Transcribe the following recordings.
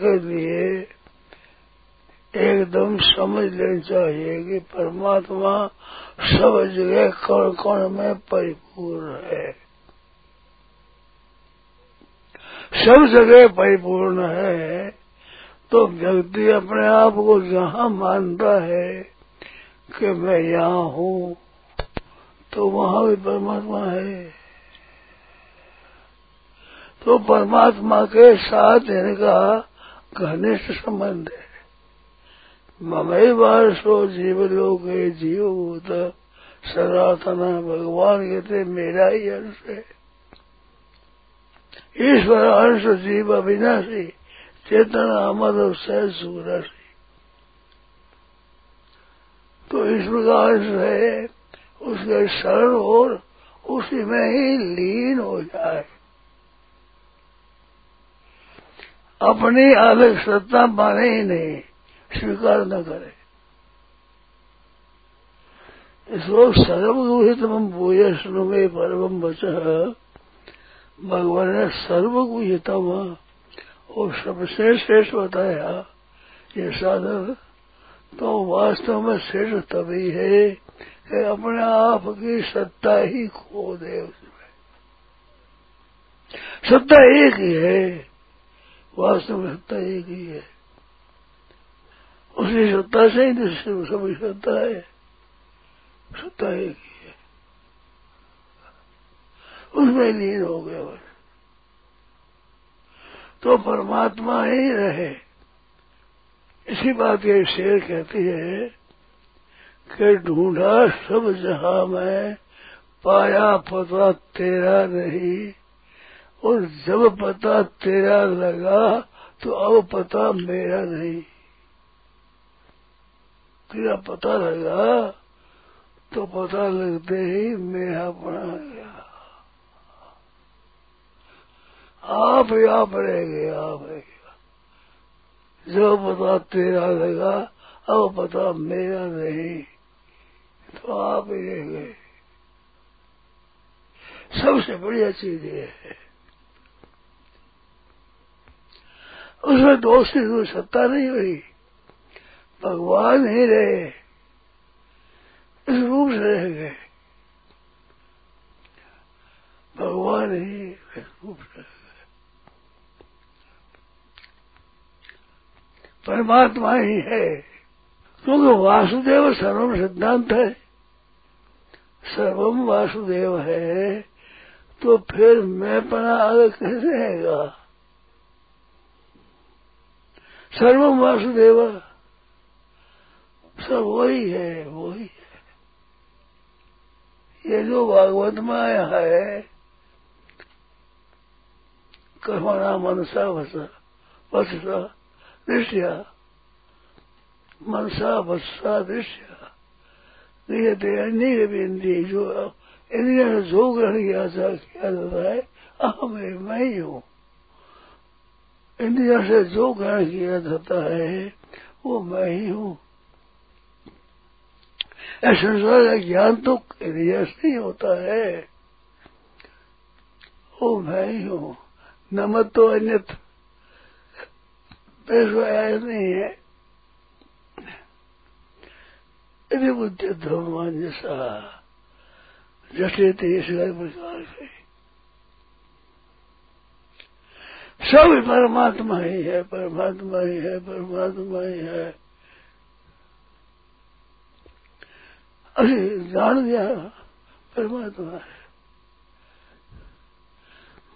के लिए एकदम समझ लेनी चाहिए कि परमात्मा सब जगह कण कण में परिपूर्ण है। सब जगह परिपूर्ण है तो व्यक्ति अपने आप को जहाँ मानता है कि मैं यहाँ हूँ तो वहाँ भी परमात्मा है। तो परमात्मा के साथ इनका घनिष्ठ संबंध है। ममई वारसो जीवलोक जीवभूत सनातन भगवान कहते मेरा ही अंश है। ईश्वर अंश जीव अविनाशी, चेतन अमर और सुराशी तो ईश्वर का अंश है, उसके शरण और उसी में ही लीन हो जाए। अपनी अलग सत्ता माने ही नहीं, स्वीकार न करे। इसको सर्वगुहितम भूयष्णु में परम वच। भगवान ने सर्वगुहितम और सबसे श्रेष्ठ बताया, ये साधन तो वास्तव में श्रेष्ठ तभी है कि अपने आप की सत्ता ही खो दे उसमें। सत्ता एक ही है वास्तव में सत्ता एक ही है। उसी सत्ता से ही तो सभी सत्ता है। सत्ता एक ही है। उसमें लीन हो गया बस। तो परमात्मा ही रहे। इसी बात के शेर कहती है कि ढूंढा सब जहाँ मैं, पाया पता तेरा नहीं। और जब पता तेरा लगा तो अब पता मेरा नहीं। तेरा पता लगा तो पता लगते ही मेरा बना गया। आप आप रह गए, आप रह गया जो पता तेरा लगा, अब पता मेरा नहीं तो आप ही रह गए। सबसे बढ़िया चीज़ ये है। उसमें दोस्ती कोई सत्ता नहीं हुई भगवान ही रहे, इस रूप से रह गए। भगवान ही इस रूप से परमात्मा ही है। क्योंकि वासुदेव सर्वम सिद्धांत है। सर्वम वासुदेव है तो फिर मैं पना आगे कैसे रहेगा? सर्वम वासुदेव, सब वही है वही है। ये जो भागवत में आया है कर्मणा मनसा, वसा वत्सा दृश्य मनसा वत्सा दृश्य बिंदी जो इंद्रिया जो ग्रहण किया जाता है अहम मैं ही हूँ। इंद्रिया से जो ग्रहण किया जाता है, वो मैं ही हूँ। संसार का ज्ञान तो इंद्रिया से नहीं होता है। वो मैं ही हूँ। नमत तो अन्य नहीं है। यदि बुद्धि धर्मान जैसा। जैसे इस प्रकार से सब परमात्मा ही है, परमात्मा ही है, परमात्मा ही है। अरे, जान दिया परमात्मा है।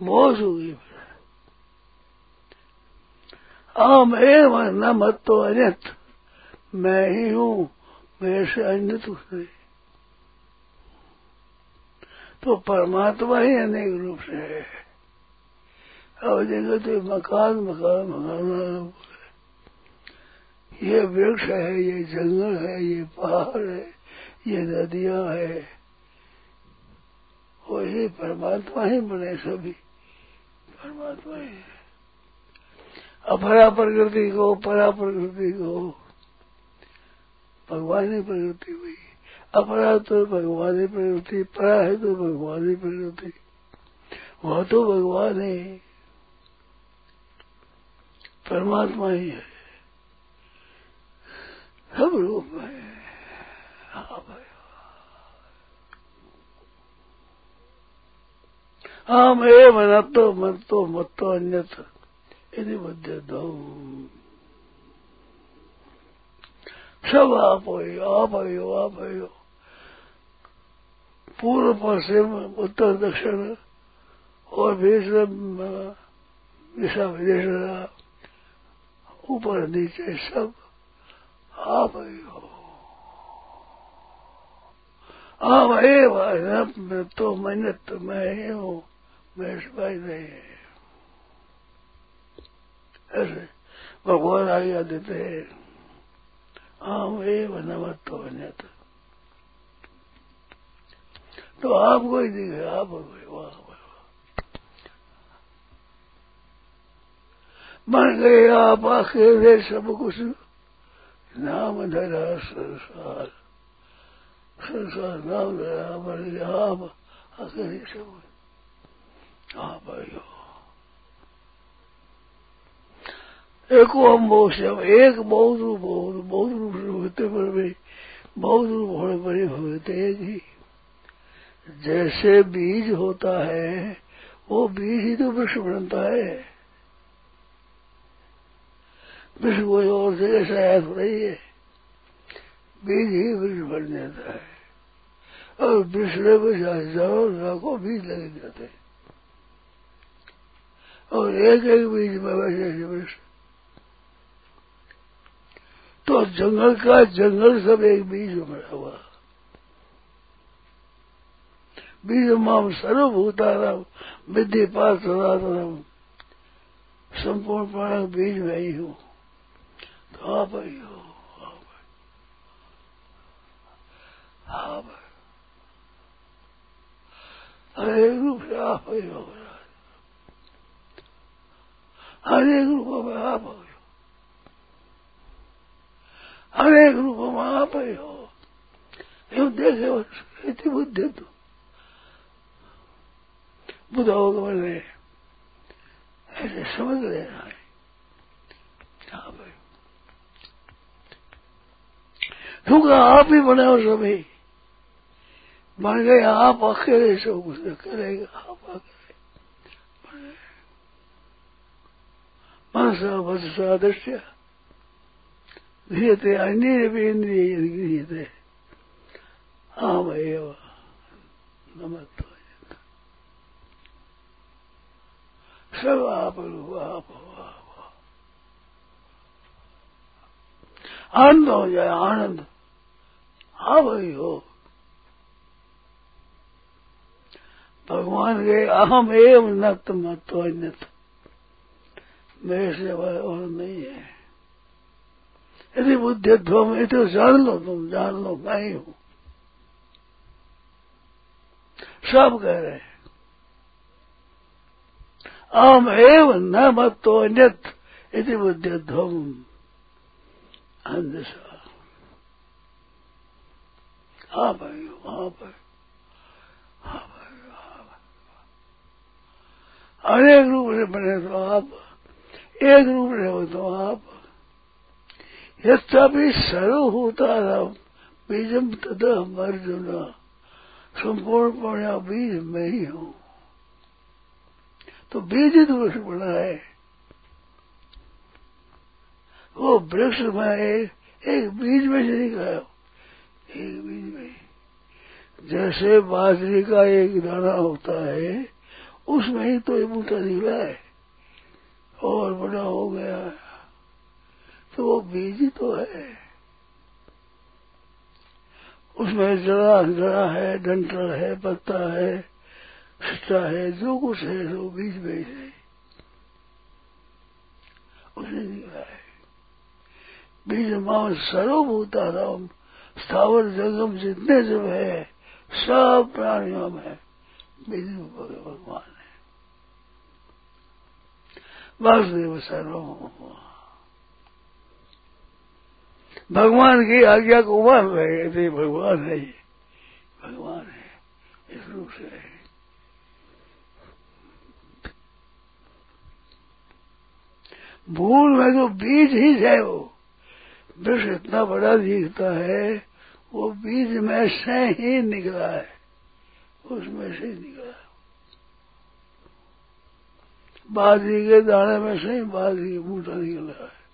मौज होगी आम एवं न मत तो अन्यत। मैं ही हूँ, मेरे से अन्य कुछ नहीं। तो परमात्मा ही अनेक रूप से है। अब देखो तो मकान मकान मकान ये वृक्ष है, ये जंगल है, ये पहाड़ है, ये नदियाँ है। वही परमात्मा ही बने सभी। परमात्मा ही है। अपरा प्रकृति को, परा प्रकृति को। भगवान ही प्रकृति हुई। अपरा तो भगवान ही प्रकृति, परा है तो भगवान ही प्रकृति। वह तो भगवान है। परमात्मा ही है। सब रूप हाँ। भाई आम एव न तो मत तो मत तो अन्य यदि मध्य दो सब आप हो आप हो आप हो। पूर्व, पश्चिम, उत्तर, दक्षिण और बीच दिशा, विदेश ऊपर नीचे सब आप ही हो। आप है तो मैंने तो मैं ही हूँ, मैं सिपाही नहीं है। ऐसे भगवान आज्ञा देते हैं। आम एव नमत तो अन्यत तो आपको ही दिखे आप वाह बन गए आप आखिर सब कुछ। नाम धरा संसार। संसार नाम धरा बन गया, आप आखिर सब आप आयो एक हम बहुत एक बहुत रूप बहुत बहुत रूप होते पर भी, बहुत रूप होने पर ही होते एक ही। जैसे बीज होता है, वो बीज ही तो वृक्ष बनता है। विष कोई और से ऐसा ऐसा नहीं है। बीज ही वृक्ष बन जाता है। और विष में कुछ हज़ारों लाखों बीज लगे जाते हैं। और एक एक बीज में वैसे वृक्ष तो जंगल का जंगल सब एक बीज में बना हुआ। बीज माम सर्वभूताराम विधि पात्र संपूर्ण प्राण बीज में ही हूँ। हाँ हो हाँ हाँ हरेक रूप से आप ही हो रूप में आप हो हरेक रूप में आप ही हो यूँ देखे बुद्धि तो बुद्ध मैंने ऐसे समझ लेना है हाँ भाई क्योंकि आप ही बने हो सभी। बन गए आप अकेले सब कुछ करेगा, आप अकेले। मनसा वत्सा दृश्य गृहते अन्य भी इंद्रिय गृहते आम एव नमत सब आप लो आप हो, आप आनंद हो जाए, आनंद। हो? भगवान के अहम एवं नत मत अन्यत मेरे से और नहीं है। यदि बुद्धि में तो जान लो, तुम जान लो, मैं ही हूँ। सब कह रहे हैं। अहम एवं न मत तो यदि बुद्धि ध्वम अंधसा हाँ भाई हाँ भाई हाँ भाई हाँ भाई अनेक रूप से बने तो आप एक रूप से हो तो आप यद्यपि सर्व होता सर्वभूता बीजम तथा अर्जुन संपूर्ण पुण्य बीज में ही हूँ तो बीज ही वृक्ष बना है वो वृक्ष में एक बीज में से निकला एक बीज में जैसे बाजरी का एक दाना होता है, उसमें ही तो ये बूटा निकला है और बड़ा हो गया तो वो बीज तो है। उसमें जड़ा जड़ा है डंटर है, पत्ता है सिट्टा है, जो कुछ है, वो बीज में है उसने निकला है। बीज माँ सर्वभूता राम स्थावर जगम जितने जब है, सब प्राणियों में विष्णु भगवान है। वासुदेव सर्वम भगवान की आज्ञा को मान रहे थे भगवान है ये। भगवान है, इस रूप से है। भूल में तो बीज ही है वो वृक्ष इतना बड़ा दिखता है, वो बीज में से ही निकला है। उसमें से निकला है। बाजी के दाने में से ही बाजी के बूटा निकला है।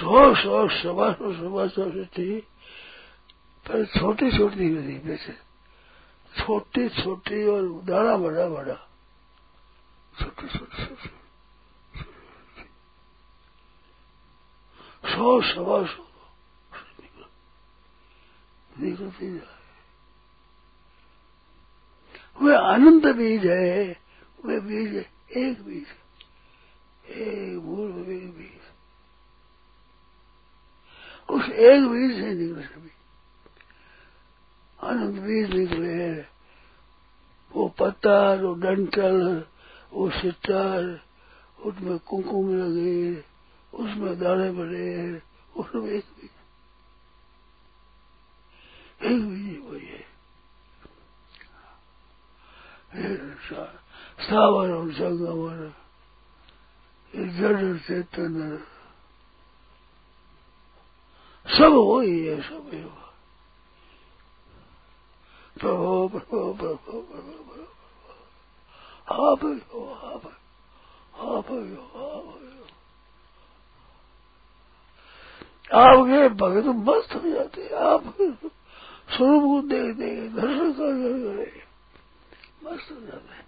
सौ सौ, सवा सौ सवा सौ थी, पर छोटी छोटी निकली वैसे। छोटी छोटी और दाना बड़ा बड़ा। छोटी छोटी छोटी। सौ सवा सौ निकलती जाए वे अनंत बीज है, वे बीज एक बीज एक भूल एक बीज उस एक बीज से निकले सभी। अनंत बीज निकले वो पत्ता, वो डंटल वो सितार उसमें कुमकुम लगे। उसमें दाने बड़े उसमें एक भी एक बीज वही है स्थावर और संगमर जड़ चेतन। सब वही है, सब प्रभो प्रभो प्रभो प्रभो प्रभो। आप हो आप आप हो आप आपके भगत मस्त हो जाते आप स्वरूप को देख देख दर्शन कर मस्त हो जाते हैं।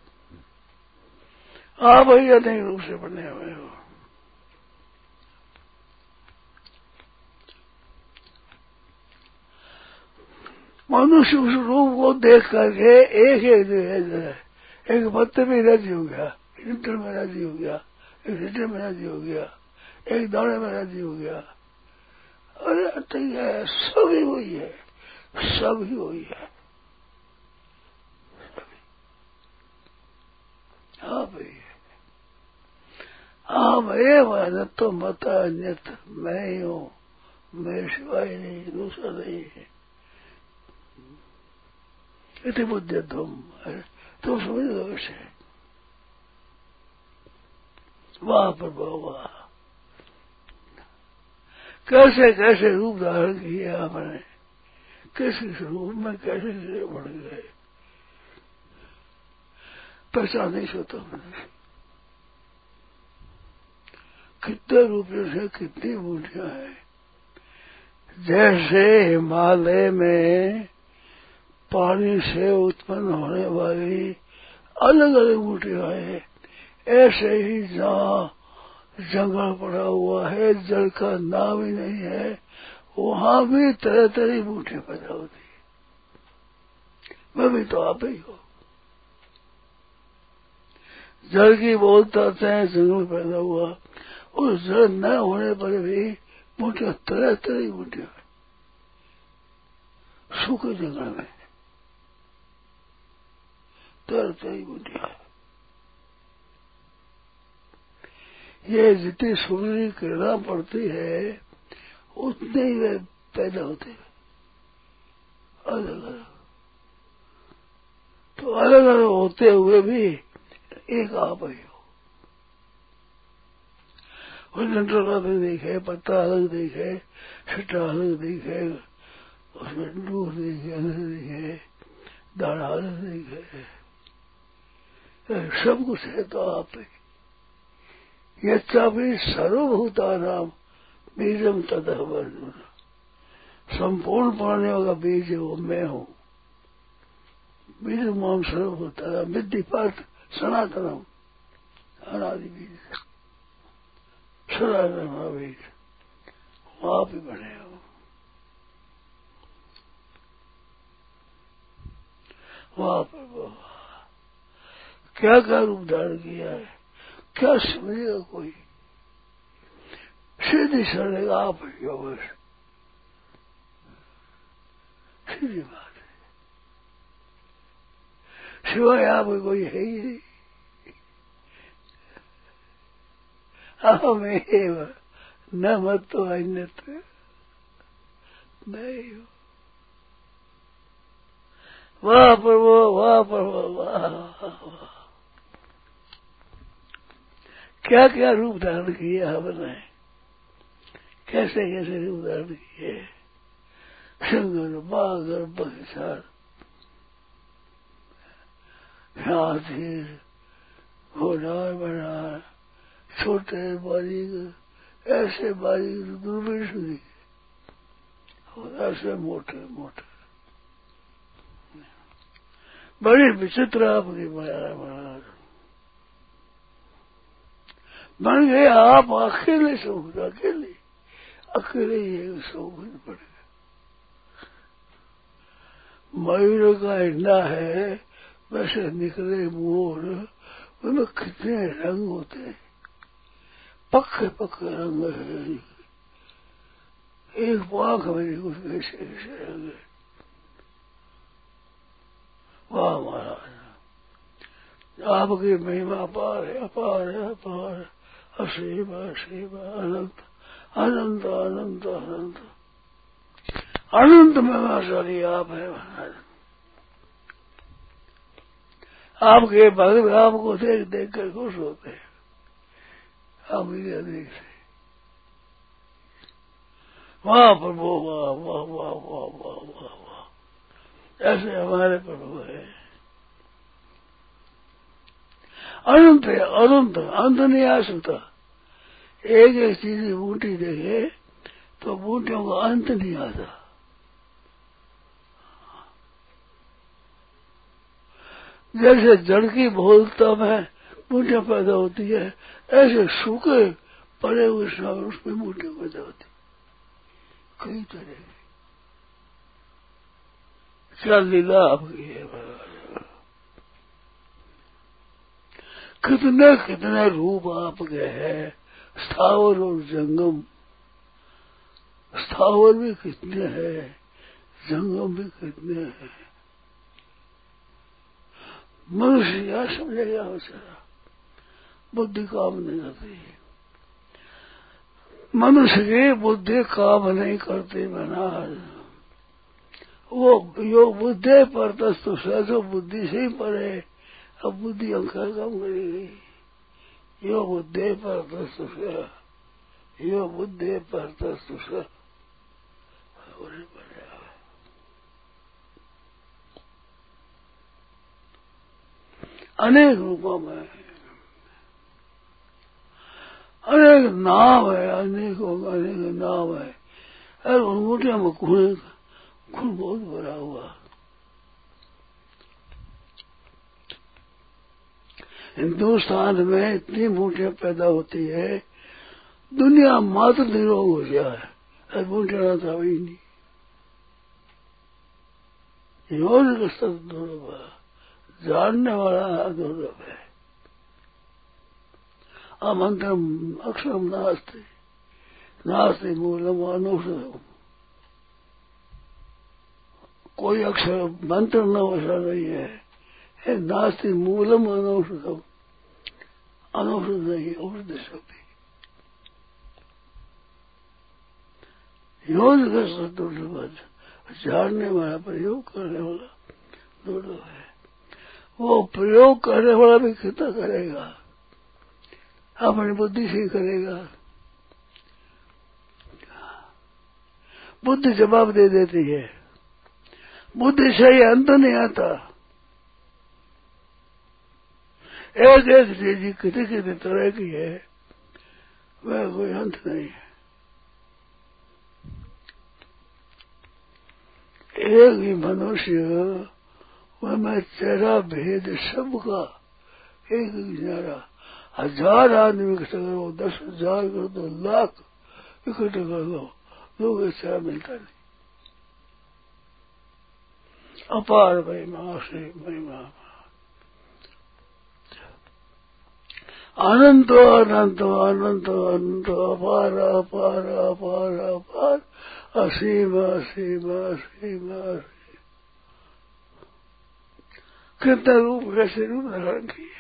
आप ही अनेक रूप से बने हुए हो। मनुष्य उस रूप को देख करके एक एक जो है एक पत्ते में राज़ी हो गया लीटर में राज़ी हो गया, एक लीटर में राज़ी हो गया, एक दाने में राज़ी हो गया। अरे ठीक है, सभी वही है, सभी वही है। हाँ भाई। आप एवं तो मत अन्यत मैं ही हूँ मैं सिवाय नहीं, दूसरा नहीं है। इति बुद्ध तुम तुम समझ लो इसे वाह प्रभु वाह। कैसे कैसे रूप धारण किए आपने? किस किस रूप में कैसे कैसे बढ़ गए? पहचान नहीं सोता मैंने। कितने रुपये से कितनी बूटियाँ हैं? जैसे हिमालय में पानी से उत्पन्न होने वाली अलग अलग बूटियाँ हैं, ऐसे ही जहाँ जंगल पड़ा हुआ है, जल का नाम ही नहीं है, वहाँ भी तरह तरह की बूटियाँ पैदा होती है। मैं भी तो आप ही हो। जल की बोलते हैं जंगल पैदा हुआ उस जल न होने पर भी बूटियाँ तरह तरह की बूटियाँ सूखे जंगल में तरह तरह की बूटियाँ ये जितनी सूर्य किरणा पड़ती है, उतने ही वे पैदा होते हैं। अलग अलग। तो अलग अलग होते हुए भी एक आप ही हो। डंटर अलग देखे, पत्ता अलग देखे छिट्टा अलग देखे, उसमें दूध देखे, अलग देखे, दाढ़ा अलग देखे। सब कुछ है तो आप ही। यच्चापि सर्वभूता नाम बीजम वर्जुन संपूर्ण प्राणियों का बीज वो मैं हूँ। बीज माम सर्वभूता विद्धि पार्थ सनातनम अनादि बीज। सनातन बीज। आप ही बने हो। वहाँ पर क्या क्या रूप धारण किया है? क्या समझेगा कोई सीधी सड़ेगा आप योग सीधी बात है। सिवाय आप कोई है ही नहीं। अहमेव न मत तो अन्यत्र। नहीं हो। वाह प्रभु वाह प्रभु वाह वाह। क्या क्या रूप धारण किए हमने? कैसे कैसे रूप धारण किए बागर बगीचार हाथी घोड़ा बना छोटे, बारीक, ऐसे बारीक दूरबीन सुधी ऐसे मोटे मोटे। बड़ी विचित्र आपकी माया महाराज बन गए आप अकेले सुख अकेले। अकेले ही सुख पड़। गए मयूर का अंडा है, वैसे निकले मोर, उनमें कितने रंग होते हैं। पक्के पक्के रंग है। एक पाख मेरी कुछ कैसे कैसे रंग है। वाह महाराज। आपकी महिमा अपार है अपार है अपार है। असीम असीम अनंत अनंत अनंत अनंत अनंत महिमाशाली आप है महाराज। आपके भक्त आपको देख देख कर खुश होते हैं। आप इधर देख से। वाह प्रभु, वाह वाह वाह वाह वाह वाह वाह। ऐसे हमारे प्रभु है। अनंत है, अनंत, अंत नहीं आ सकता। एक एक चीज़ बूटी देखे तो बूटियों का अंत नहीं आता। जैसे जड़ की बहुलता में बूटियाँ पैदा होती है, ऐसे सूखे पड़े हुए सागर, उसमें बूटियाँ पैदा होती कई तरह की। क्या लीला आपकी है कितने कितने रूप आपके हैं। स्थावर और जंगम। स्थावर भी कितने हैं, जंगम भी कितने हैं। मनुष्य क्या समझेगा बेचारा बुद्धि काम नहीं करती मनुष्य की बुद्धि काम नहीं करती बना वो योग बुद्धि पर तस्तु तो बुद्धि से ही पड़े अब बुद्धि अंकर कम करेगी यो बुद्धि पर तस्तु यो बुद्धि पर तस्तु अनेक रूपों में। अनेक नाम है, अनेकों अनेक नाम है। अरे उन में खून खून बहुत भरा हुआ। हिंदुस्तान में इतनी मूर्तियाँ पैदा होती है, दुनिया मात्र निरोग हो गया है। मूर्तियाँ था वही नहीं। योग दुर्लभ जानने वाला दुर्लभ है। अमंत्रम अक्षरम नास्ते नास्ते मूलम अनुषम कोई अक्षर मंत्र न वैसा नहीं है। नास्ती मूलम अनौषधम अनौषध नहीं औषध शक्ति योग कर दुर्लभ झाड़ने वाला प्रयोग करने वाला दुर्लभ है वो प्रयोग करने वाला भी कितना करेगा अपनी बुद्धि से ही करेगा बुद्धि जवाब दे देती है बुद्धि से ही अंत नहीं आता एक एक चीज़ किसी किसी तरह की है, वह कोई अंत नहीं है। एक ही मनुष्य, वह मैं तेरा भेद सबका, एक न्यारा हज़ार आदमी इकट्ठा करो, दस हज़ार कर दो, लाख इकट्ठे कर दो, लोग ऐसा मिलता नहीं। अपार महिमा से महिमा। अनंत अनंत अनंत अनंत, अपार अपार अपार अपार, असीम असीम असीम असीम। कितना रूप कैसे रूप धारण किया।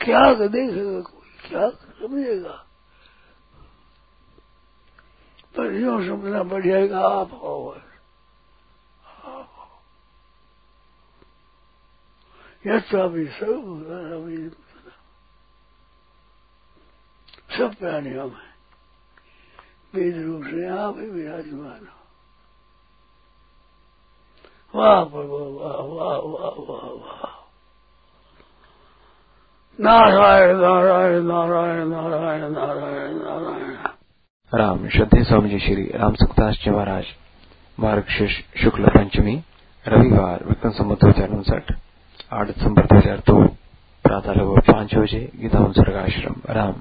क्या देखेगा कोई? क्या समझेगा? पर यूँ समझना बढ़िया आप हो भी सब सब प्राणियों में वेद रूप से यहाँ भी विराजमान हो वाह प्रभु वाह वाह वाह वाह वाह नारायण नारायण नारायण नारायण नारायण नारायण राम श्रद्धे स्वामी जी श्री राम सुखदास जी महाराज मार्ग शुक्ल पंचमी रविवार विक्रम संबत दो हज़ार उनसठ आठ दिसंबर दो हज़ार दो प्रातः लगभग पाँच बजे गीता आश्रम राम